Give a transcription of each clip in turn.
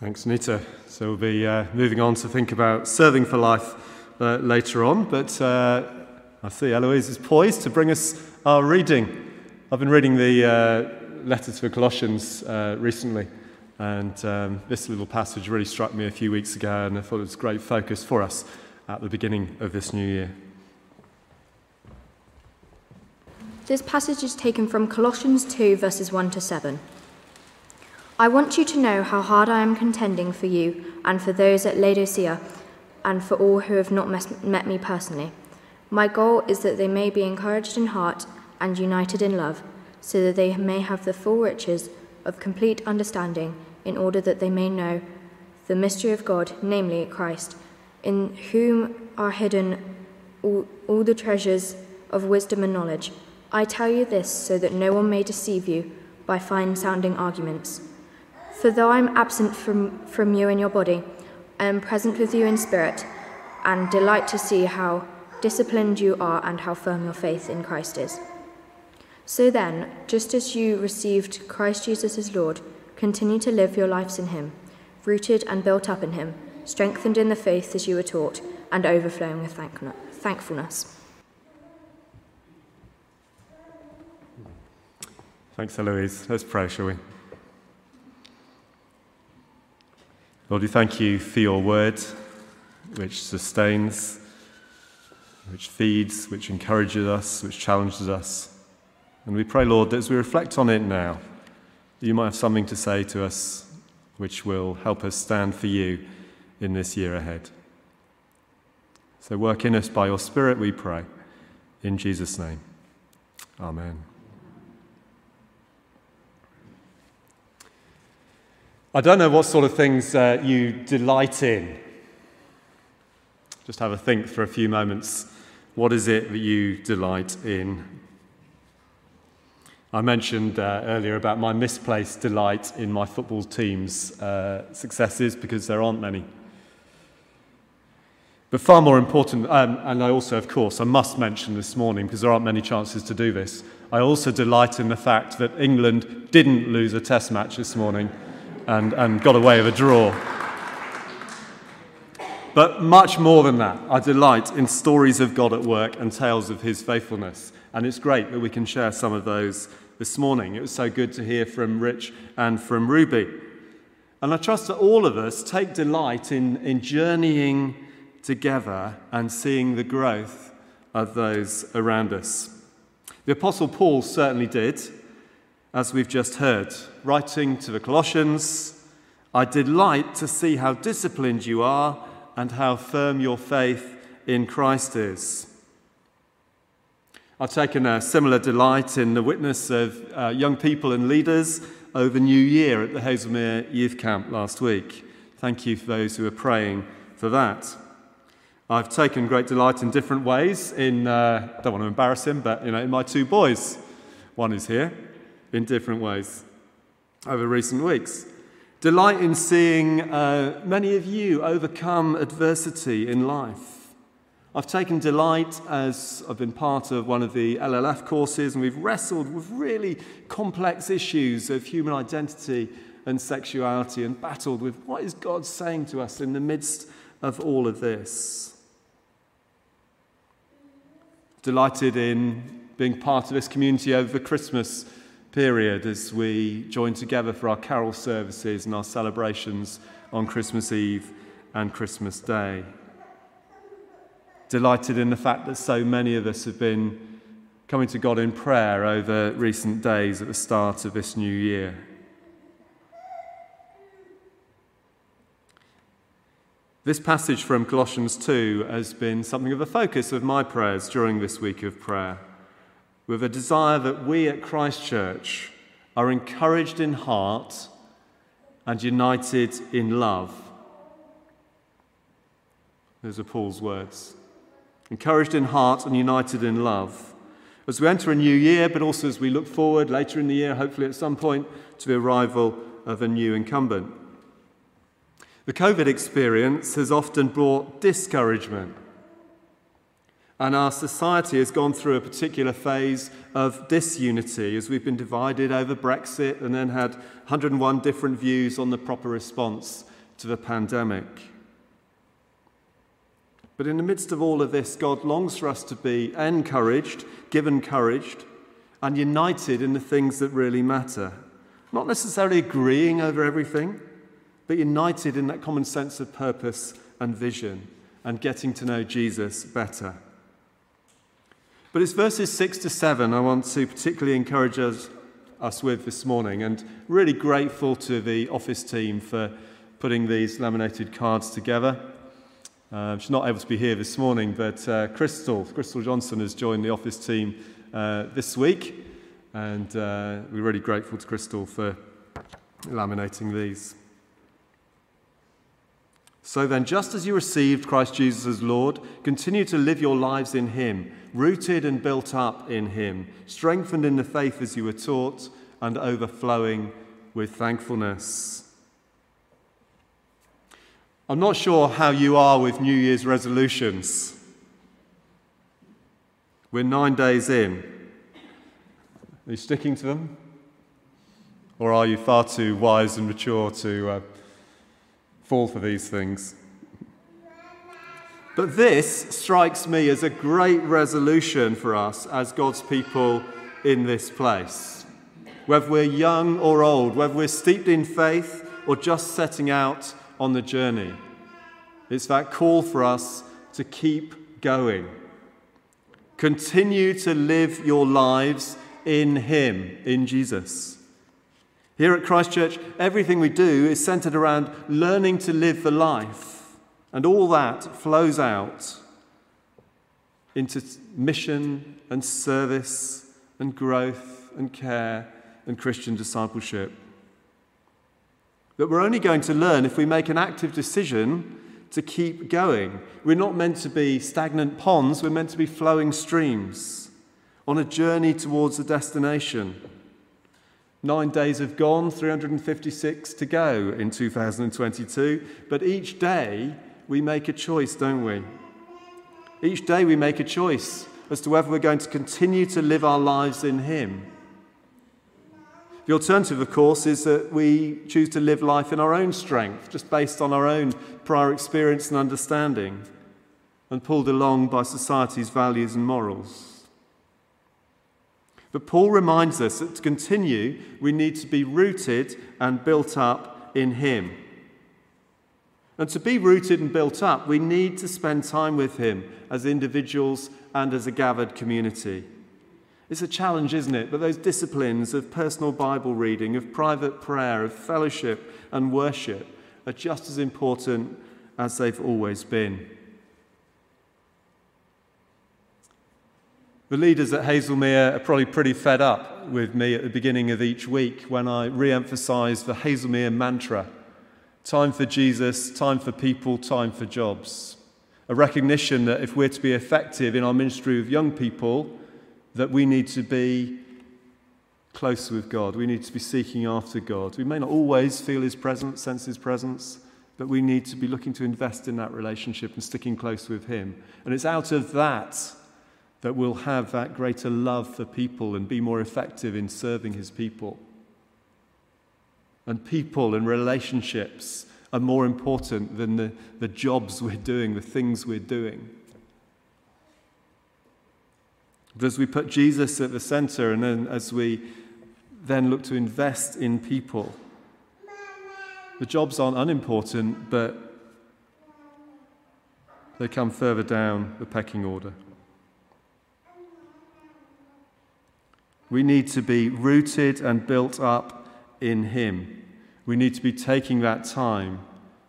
Thanks, Nita. So we'll be uh, moving on to think about serving for life uh, later on, but uh, I see Eloise is poised to bring us our reading. I've been reading the uh, letter to the Colossians uh, recently, and um, this little passage really struck me a few weeks ago, and I thought it was a great focus for us at the beginning of this new year. This passage is taken from Colossians 2, verses 1 to 7. I want you to know how hard I am contending for you and for those at Laodicea and for all who have not met me personally. My goal is that they may be encouraged in heart and united in love, so that they may have the full riches of complete understanding, in order that they may know the mystery of God, namely Christ, in whom are hidden all, all the treasures of wisdom and knowledge. I tell you this so that no one may deceive you by fine sounding arguments. For though I am absent from, from you in your body, I am present with you in spirit, and delight to see how disciplined you are and how firm your faith in Christ is. So then, just as you received Christ Jesus as Lord, continue to live your lives in Him, rooted and built up in Him, strengthened in the faith as you were taught, and overflowing with thankfulness. Thanks, Eloise. Let's pray, shall we? Lord, we thank you for your word, which sustains, which feeds, which encourages us, which challenges us. And we pray, Lord, that as we reflect on it now, you might have something to say to us which will help us stand for you in this year ahead. So work in us by your Spirit, we pray. In Jesus' name. Amen. I don't know what sort of things uh, you delight in. Just have a think for a few moments. What is it that you delight in? I mentioned uh, earlier about my misplaced delight in my football team's uh, successes because there aren't many. But far more important, um, and I also, of course, I must mention this morning because there aren't many chances to do this, I also delight in the fact that England didn't lose a test match this morning and, and got away with a draw. But much more than that, I delight in stories of God at work and tales of his faithfulness. And it's great that we can share some of those this morning. It was so good to hear from Rich and from Ruby. And I trust that all of us take delight in, in journeying together and seeing the growth of those around us. The Apostle Paul certainly did as we've just heard. Writing to the Colossians, I delight to see how disciplined you are and how firm your faith in Christ is. I've taken a similar delight in the witness of uh, young people and leaders over New Year at the Haslemere Youth Camp last week. Thank you for those who are praying for that. I've taken great delight in different ways in, uh, don't want to embarrass him, but you know, in my two boys. One is here, in different ways over recent weeks. Delight in seeing uh, many of you overcome adversity in life. I've taken delight as I've been part of one of the LLF courses, and we've wrestled with really complex issues of human identity and sexuality and battled with what is God saying to us in the midst of all of this. Delighted in being part of this community over Christmas period as we join together for our carol services and our celebrations on Christmas Eve and Christmas Day. Delighted in the fact that so many of us have been coming to God in prayer over recent days at the start of this new year. This passage from Colossians 2 has been something of a focus of my prayers during this week of prayer with a desire that we at Christchurch are encouraged in heart and united in love. Those are Paul's words. Encouraged in heart and united in love. As we enter a new year, but also as we look forward later in the year, hopefully at some point, to the arrival of a new incumbent. The COVID experience has often brought discouragement and our society has gone through a particular phase of disunity as we've been divided over Brexit and then had 101 different views on the proper response to the pandemic. But in the midst of all of this, God longs for us to be encouraged, given courage, and united in the things that really matter. Not necessarily agreeing over everything, but united in that common sense of purpose and vision and getting to know Jesus better. But it's verses 6 to 7 I want to particularly encourage us, us with this morning, and really grateful to the office team for putting these laminated cards together. Uh, she's not able to be here this morning, but uh, Crystal, Crystal Johnson has joined the office team uh, this week, and uh, we're really grateful to Crystal for laminating these. So then, just as you received Christ Jesus as Lord, continue to live your lives in Him, rooted and built up in Him, strengthened in the faith as you were taught, and overflowing with thankfulness. I'm not sure how you are with New Year's resolutions. We're nine days in. Are you sticking to them? Or are you far too wise and mature to uh, fall for these things? But this strikes me as a great resolution for us as God's people in this place. Whether we're young or old, whether we're steeped in faith or just setting out on the journey, it's that call for us to keep going. Continue to live your lives in Him, in Jesus. Here at Christchurch, everything we do is centered around learning to live the life, and all that flows out into mission and service and growth and care and Christian discipleship. That we're only going to learn if we make an active decision to keep going. We're not meant to be stagnant ponds, we're meant to be flowing streams on a journey towards a destination. Nine days have gone, 356 to go in 2022. But each day we make a choice, don't we? Each day we make a choice as to whether we're going to continue to live our lives in Him. The alternative, of course, is that we choose to live life in our own strength, just based on our own prior experience and understanding, and pulled along by society's values and morals. But Paul reminds us that to continue, we need to be rooted and built up in Him. And to be rooted and built up, we need to spend time with Him as individuals and as a gathered community. It's a challenge, isn't it? But those disciplines of personal Bible reading, of private prayer, of fellowship and worship are just as important as they've always been. The leaders at Hazelmere are probably pretty fed up with me at the beginning of each week when I re emphasize the Hazelmere mantra time for Jesus, time for people, time for jobs. A recognition that if we're to be effective in our ministry with young people, that we need to be close with God. We need to be seeking after God. We may not always feel His presence, sense His presence, but we need to be looking to invest in that relationship and sticking close with Him. And it's out of that that we'll have that greater love for people and be more effective in serving his people. And people and relationships are more important than the, the jobs we're doing, the things we're doing. But as we put Jesus at the center and then as we then look to invest in people, the jobs aren't unimportant, but they come further down the pecking order. We need to be rooted and built up in Him. We need to be taking that time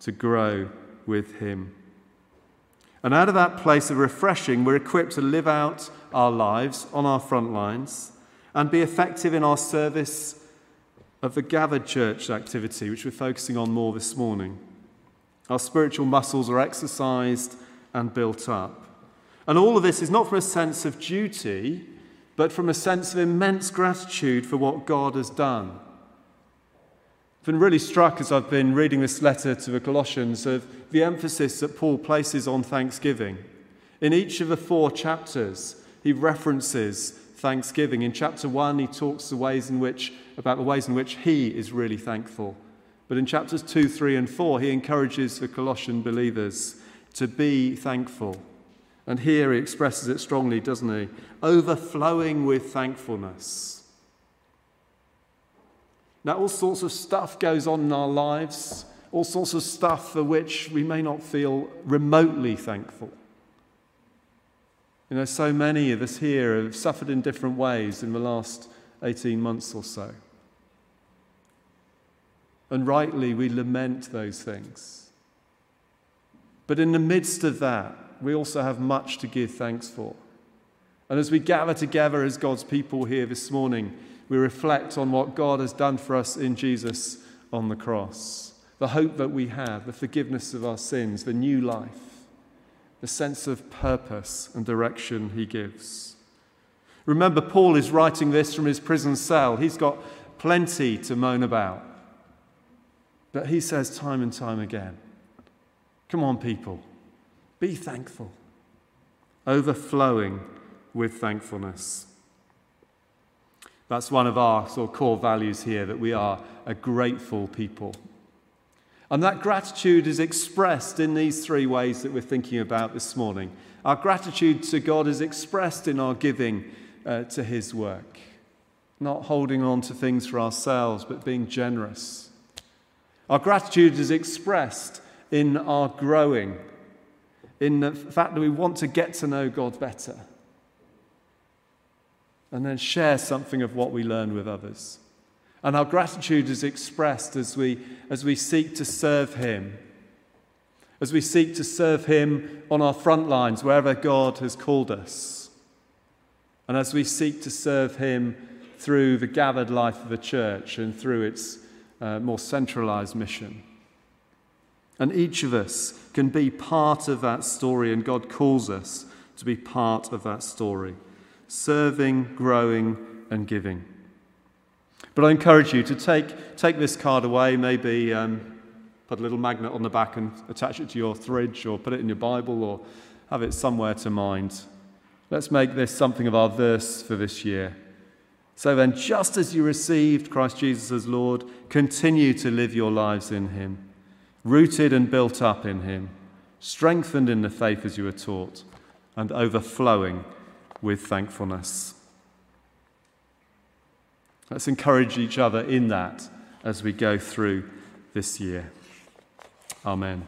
to grow with Him. And out of that place of refreshing, we're equipped to live out our lives on our front lines and be effective in our service of the gathered church activity, which we're focusing on more this morning. Our spiritual muscles are exercised and built up. And all of this is not from a sense of duty, but from a sense of immense gratitude for what God has done. I've been really struck as I've been reading this letter to the Colossians of the emphasis that Paul places on thanksgiving. In each of the four chapters, he references thanksgiving. In chapter one, he talks the ways in which, about the ways in which he is really thankful. But in chapters 2, 3, and 4, he encourages the Colossian believers to be thankful. And here he expresses it strongly, doesn't he? Overflowing with thankfulness. Now, all sorts of stuff goes on in our lives, all sorts of stuff for which we may not feel remotely thankful. You know, so many of us here have suffered in different ways in the last 18 months or so. And rightly, we lament those things. But in the midst of that, we also have much to give thanks for. And as we gather together as God's people here this morning, we reflect on what God has done for us in Jesus on the cross, the hope that we have, the forgiveness of our sins, the new life, the sense of purpose and direction He gives. Remember, Paul is writing this from his prison cell. He's got plenty to moan about. But he says time and time again come on, people, be thankful, overflowing with thankfulness. That's one of our sort of core values here that we are a grateful people. And that gratitude is expressed in these three ways that we're thinking about this morning. Our gratitude to God is expressed in our giving uh, to His work, not holding on to things for ourselves, but being generous. Our gratitude is expressed in our growing, in the fact that we want to get to know God better and then share something of what we learn with others. And our gratitude is expressed as we, as we seek to serve Him, as we seek to serve Him on our front lines, wherever God has called us, and as we seek to serve Him through the gathered life of the church and through its uh, more centralized mission. And each of us can be part of that story, and God calls us to be part of that story serving, growing, and giving. But I encourage you to take, take this card away, maybe um, put a little magnet on the back and attach it to your fridge, or put it in your Bible, or have it somewhere to mind. Let's make this something of our verse for this year. So then, just as you received Christ Jesus as Lord, continue to live your lives in Him, rooted and built up in Him, strengthened in the faith as you were taught, and overflowing with thankfulness. Let's encourage each other in that as we go through this year. Amen.